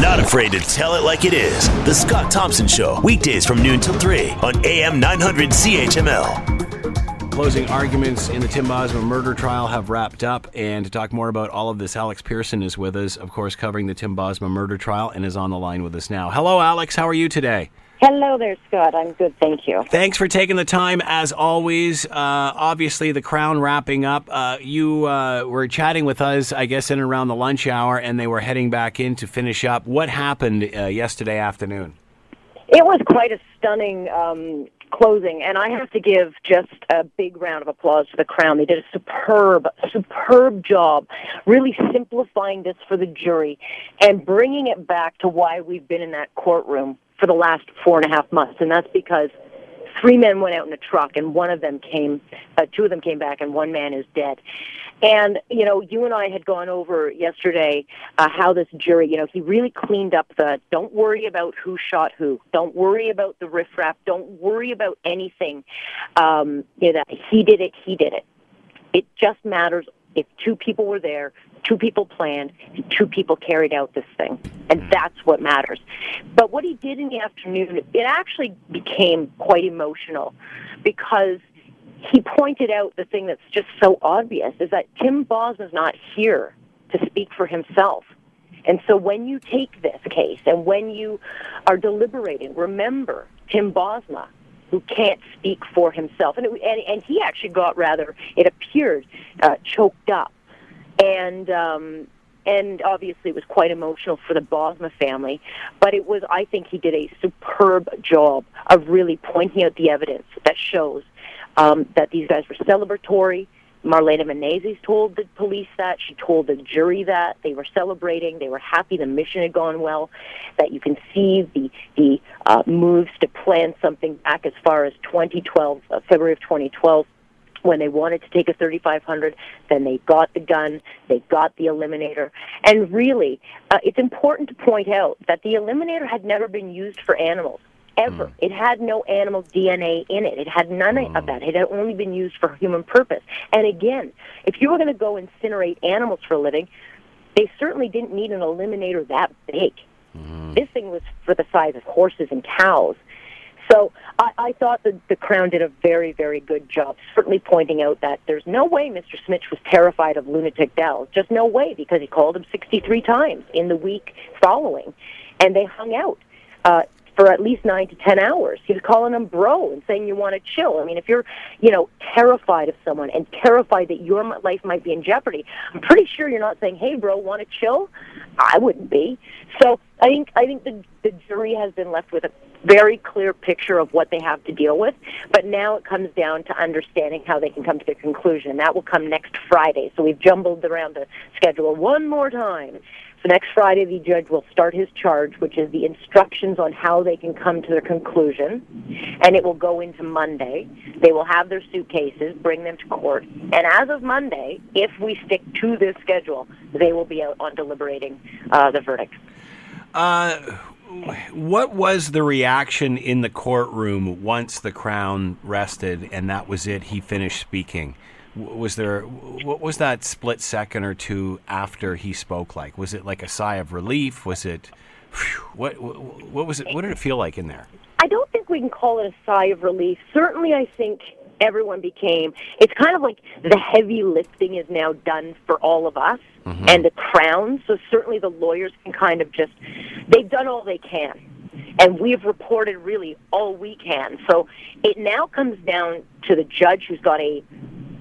Not afraid to tell it like it is. The Scott Thompson Show, weekdays from noon till 3 on AM 900 CHML. Closing arguments in the Tim Bosma murder trial have wrapped up, and to talk more about all of this, Alex Pearson is with us, of course, covering the Tim Bosma murder trial, and is on the line with us now. Hello, Alex. How are you today? Hello there, Scott. I'm good, thank you. Thanks for taking the time, as always. Uh, obviously, the Crown wrapping up. Uh, you uh, were chatting with us, I guess, in and around the lunch hour, and they were heading back in to finish up. What happened uh, yesterday afternoon? It was quite a stunning um, closing, and I have to give just a big round of applause to the Crown. They did a superb, superb job, really simplifying this for the jury and bringing it back to why we've been in that courtroom for the last four and a half months, and that's because three men went out in a truck, and one of them came, uh, two of them came back, and one man is dead. And you know, you and I had gone over yesterday uh, how this jury, you know, he really cleaned up the. Don't worry about who shot who. Don't worry about the riffraff. Don't worry about anything. Um, you know, he did it. He did it. It just matters if two people were there, two people planned, two people carried out this thing. And that's what matters. But what he did in the afternoon, it actually became quite emotional because he pointed out the thing that's just so obvious is that Tim Bosma's not here to speak for himself. And so when you take this case and when you are deliberating, remember Tim Bosma, who can't speak for himself. And, it, and, and he actually got rather, it appeared, uh, choked up. And, um, and obviously it was quite emotional for the Bosma family. But it was, I think he did a superb job of really pointing out the evidence that shows um, that these guys were celebratory. Marlena Meneses told the police that. She told the jury that. They were celebrating. They were happy the mission had gone well. That you can see the, the uh, moves to plan something back as far as 2012, uh, February of 2012 when they wanted to take a 3500 then they got the gun they got the eliminator and really uh, it's important to point out that the eliminator had never been used for animals ever. Mm. It had no animal DNA in it. It had none mm. of that. It had only been used for human purpose. And again, if you were going to go incinerate animals for a living, they certainly didn't need an eliminator that big. Mm. This thing was for the size of horses and cows. So I, I thought that the Crown did a very, very good job, certainly pointing out that there's no way Mr. Smich was terrified of Lunatic Dell. Just no way, because he called him 63 times in the week following, and they hung out. Uh, for at least nine to ten hours. He was calling them bro and saying you want to chill. I mean, if you're, you know, terrified of someone and terrified that your life might be in jeopardy, I'm pretty sure you're not saying, "Hey, bro, want to chill?" I wouldn't be. So I think I think the the jury has been left with a very clear picture of what they have to deal with. But now it comes down to understanding how they can come to the conclusion. That will come next Friday. So we've jumbled around the schedule one more time. So next Friday, the judge will start his charge, which is the instructions on how they can come to their conclusion, and it will go into Monday. They will have their suitcases, bring them to court, and as of Monday, if we stick to this schedule, they will be out on deliberating uh, the verdict. Uh, what was the reaction in the courtroom once the crown rested and that was it? He finished speaking was there what was that split second or two after he spoke like? Was it like a sigh of relief? Was it whew, what what was it what did it feel like in there? I don't think we can call it a sigh of relief. Certainly i think everyone became it's kind of like the heavy lifting is now done for all of us mm-hmm. and the crown. So certainly the lawyers can kind of just they've done all they can. And we've reported really all we can. So it now comes down to the judge who's got a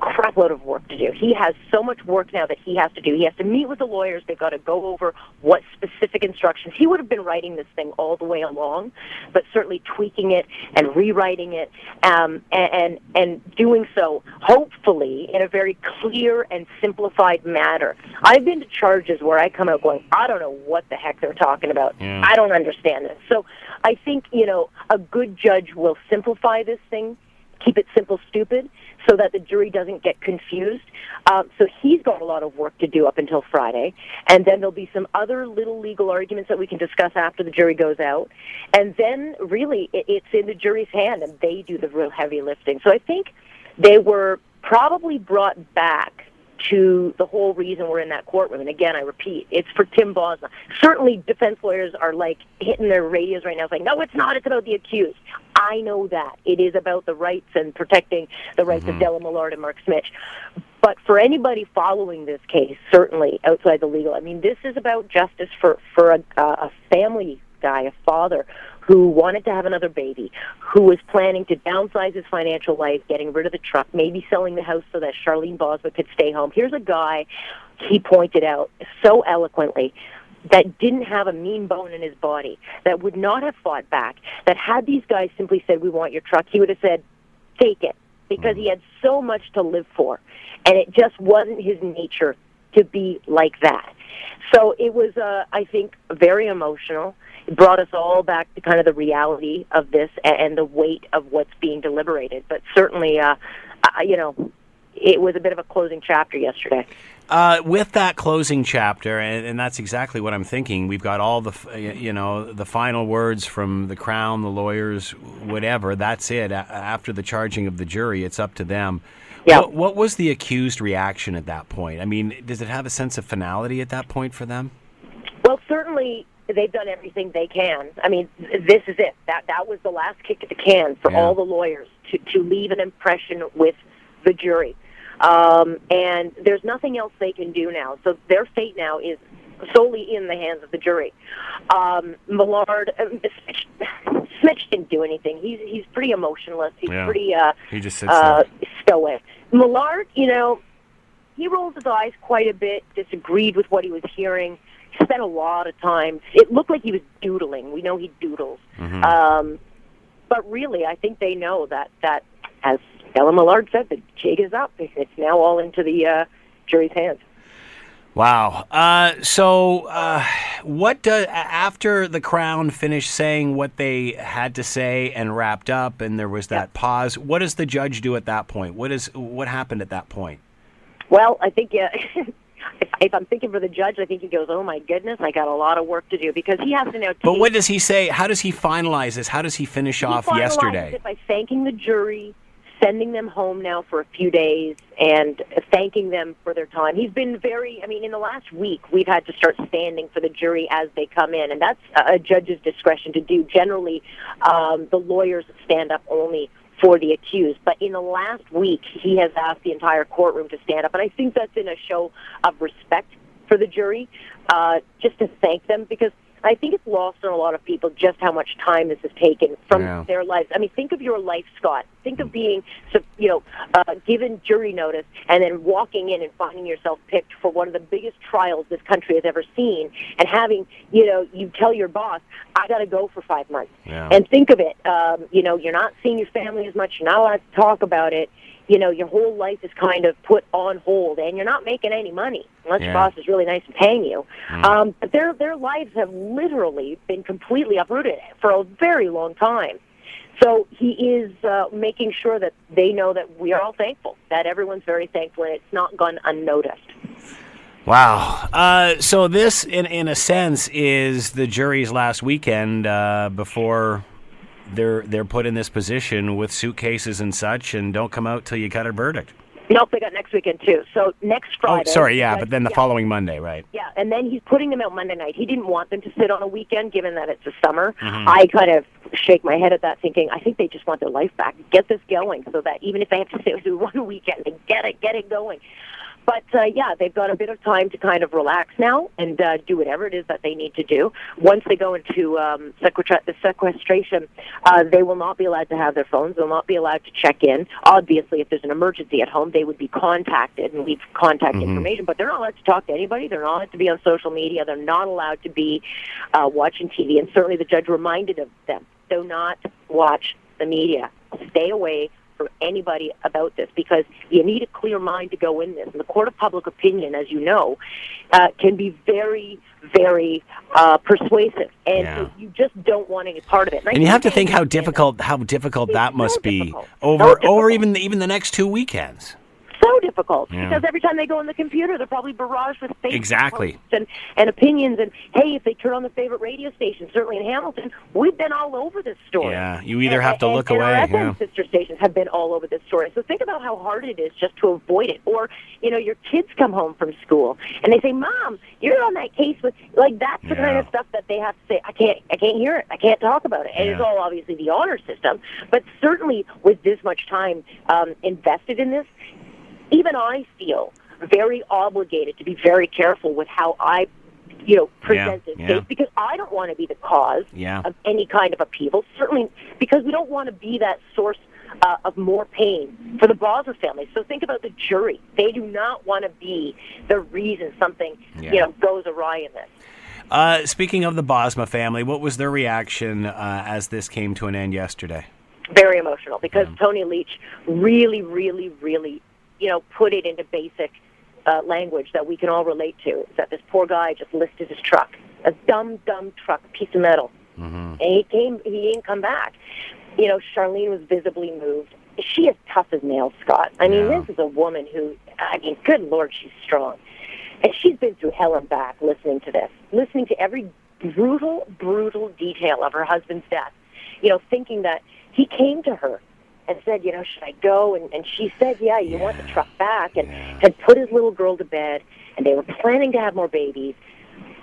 crapload of work to do. He has so much work now that he has to do. He has to meet with the lawyers. They've got to go over what specific instructions. He would have been writing this thing all the way along, but certainly tweaking it and rewriting it, um, and, and and doing so hopefully in a very clear and simplified manner. I've been to charges where I come out going, I don't know what the heck they're talking about. Yeah. I don't understand this. So I think you know a good judge will simplify this thing keep it simple, stupid, so that the jury doesn't get confused. Um, so he's got a lot of work to do up until Friday, and then there'll be some other little legal arguments that we can discuss after the jury goes out, and then really it, it's in the jury's hand, and they do the real heavy lifting. So I think they were probably brought back to the whole reason we're in that courtroom. And again, I repeat, it's for Tim Bosma. Certainly, defense lawyers are like hitting their radios right now, saying, "No, it's not. It's about the accused." I know that it is about the rights and protecting the rights Mm-hmm. of Dellen Millard and Mark Smich. But for anybody following this case, certainly outside the legal, I mean, this is about justice for for a, a family guy, a father who wanted to have another baby, who was planning to downsize his financial life, getting rid of the truck, maybe selling the house so that Charlene Bosma could stay home. Here's a guy, he pointed out so eloquently, that didn't have a mean bone in his body, that would not have fought back, that had these guys simply said, We want your truck, he would have said, Take it. Because he had so much to live for. And it just wasn't his nature to be like that. So it was, uh, I think, very emotional. Brought us all back to kind of the reality of this and the weight of what's being deliberated. But certainly, uh, uh, you know, it was a bit of a closing chapter yesterday. Uh, with that closing chapter, and, and that's exactly what I'm thinking. We've got all the, you know, the final words from the crown, the lawyers, whatever. That's it. After the charging of the jury, it's up to them. Yeah. What, what was the accused reaction at that point? I mean, does it have a sense of finality at that point for them? Well, certainly they've done everything they can. I mean, this is it. That that was the last kick at the can for Yeah. all the lawyers to to leave an impression with the jury. Um, and there's nothing else they can do now. So their fate now is solely in the hands of the jury. Um, Millard, uh, Smich, Smich didn't do anything. He's he's pretty emotionless. He's Yeah. pretty uh, He just sits uh, stoic. Millard, you know, he rolled his eyes quite a bit, disagreed with what he was hearing. Spent a lot of time. It looked like he was doodling. We know he doodles. Mm-hmm. Um, but really, I think they know that that, as Dellen Millard said, the jig is up. It's now all into the uh, jury's hands. Wow. Uh, so, uh, what do, after the Crown finished saying what they had to say and wrapped up, and there was that pause? What does the judge do at that point? What is what happened at that point? Well, I think uh, if, if I'm thinking for the judge, I think he goes, "Oh my goodness, I got a lot of work to do," because he has to now. Take, But what does he say? How does he finalize this? How does he finish he off yesterday? it by thanking the jury, sending them home now for a few days, and thanking them for their time. He's been very. I mean, in the last week, we've had to start standing for the jury as they come in, and that's a a judge's discretion to do. Generally, um, the lawyers stand up only for the accused. But in the last week, he has asked the entire courtroom to stand up, and I think that's in a show of respect for the jury, uh, just to thank them because I think it's lost on a lot of people just how much time this has taken from Yeah. their lives. I mean, think of your life, Scott. Think of being, so- you know, uh, given jury notice and then walking in and finding yourself picked for one of the biggest trials this country has ever seen, and having, you know, you tell your boss, "I got to go for five months," Yeah. and think of it. Um, you know, you're not seeing your family as much. You're not allowed to talk about it. You know, your whole life is kind of put on hold, and you're not making any money unless your boss is really nice and paying you. Um, but their their lives have literally been completely uprooted for a very long time. So he is uh, making sure that they know that we are all thankful, that everyone's very thankful, and it's not gone unnoticed. Wow. Uh, so this, in in a sense, is the jury's last weekend uh, before they're they're put in this position with suitcases and such, and don't come out till you got a verdict. Nope, they got next weekend too. So next Friday. Oh, sorry, yeah, but then the yeah. following Monday, right? Yeah, and then he's putting them out Monday night. He didn't want them to sit on a weekend, given that it's the summer. Mm-hmm. I kind of shake my head at that, thinking I think they just want their life back. Get this going, so that even if they have to sit through one weekend, they get it, get it going. But uh, yeah, they've got a bit of time to kind of relax now and uh, do whatever it is that they need to do. Once they go into um, sequestra- the sequestration, uh, they will not be allowed to have their phones. They'll not be allowed to check in. Obviously, if there's an emergency at home, they would be contacted and leave contact information. But they're not allowed to talk to anybody. They're not allowed to be on social media. They're not allowed to be uh, watching TV. And certainly, the judge reminded of them: do not watch the media. Stay away from anybody about this because you need a clear mind to go in this. And the court of public opinion, as you know, uh, can be very, very uh, persuasive, and Yeah. you just don't want any part of it. And you have to think how difficult how difficult that so must be difficult. over So over even the, even the next two weekends. So difficult Yeah. because every time they go on the computer, they're probably barraged with Facebook Exactly. and, and opinions. And hey, if they turn on the favorite radio station, certainly in Hamilton, we've been all over this story. Yeah, you either And- have to and- look and away, Our FM yeah. sister stations have been all over this story. So think about how hard it is just to avoid it. Or you know, your kids come home from school and they say, "Mom, you're on that case with like that's the kind of stuff that they have to say. I can't, I can't hear it. I can't talk about it." And it's all obviously the honor system, but certainly with this much time um, invested in this, even I feel very obligated to be very careful with how I, you know, present this yeah. case because I don't want to be the cause Yeah. of any kind of upheaval. Certainly, because we don't want to be that source uh, of more pain for the Bosma family. So think about the jury; they do not want to be the reason something, Yeah. you know, goes awry in this. Uh, speaking of the Bosma family, what was their reaction uh, as this came to an end yesterday? very emotional because Tony Leitch really, really, really, you know, put it into basic uh, language that we can all relate to. Is that this poor guy just listed his truck, a dumb, dumb truck, piece of metal, and he came, he didn't come back. You know, Charlene was visibly moved. She is tough as nails, Scott. I mean, Yeah. this is a woman who, I mean, good lord, she's strong. And she's been through hell and back listening to this, listening to every brutal, brutal detail of her husband's death. You know, thinking that he came to her and said, you know, should I go? And, and she said, yeah, you want the truck back, and had put his little girl to bed, and they were planning to have more babies.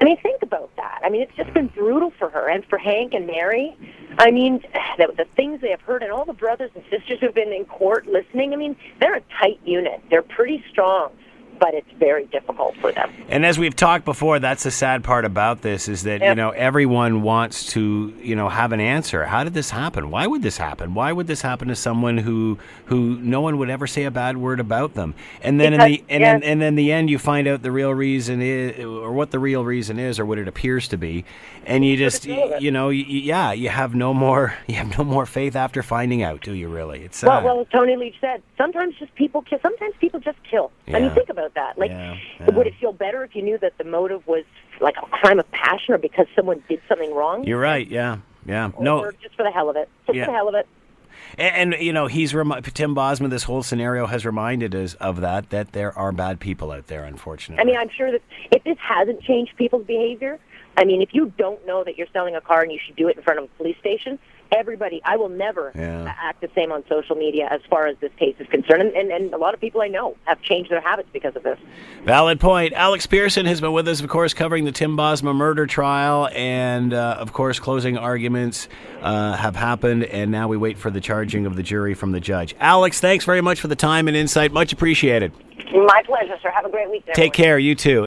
I mean, think about that. I mean, it's just been brutal for her and for Hank and Mary. I mean, the, the things they have heard, and all the brothers and sisters who've been in court listening. I mean, they're a tight unit. They're pretty strong, but it's very difficult for them. And as we've talked before, that's the sad part about this is that you know everyone wants to you know have an answer. How did this happen? Why would this happen? Why would this happen to someone who who no one would ever say a bad word about them? And then in the and yeah. then and then the end, you find out the real reason is or what the real reason is or what it appears to be, and you just you know y- y- yeah you have no more you have no more faith after finding out, do you really? It's Well, sad. well, as Tony Leitch said, sometimes just people kill. Sometimes people just kill. I Yeah. mean, think about that. Like, Yeah, yeah. would it feel better if you knew that the motive was like a crime of passion or because someone did something wrong? You're right. Yeah. Yeah. or, No. just for the hell of it. Just Yeah. for the hell of it. And, and you know, he's remi- Tim Bosma. This whole scenario has reminded us of that. That there are bad people out there, unfortunately. I mean, I'm sure that if this hasn't changed people's behavior, I mean, if you don't know that you're selling a car and you should do it in front of a police station, everybody, I will never Yeah. act the same on social media as far as this case is concerned. And, and, and a lot of people I know have changed their habits because of this. Valid point. Alex Pearson has been with us, of course, covering the Tim Bosma murder trial, and uh, of course, closing arguments uh, have happened, and now we wait for the charging of the jury from the judge. Alex, thanks very much for the time and insight. Much appreciated. My pleasure, sir. Have a great week. Take care. You too.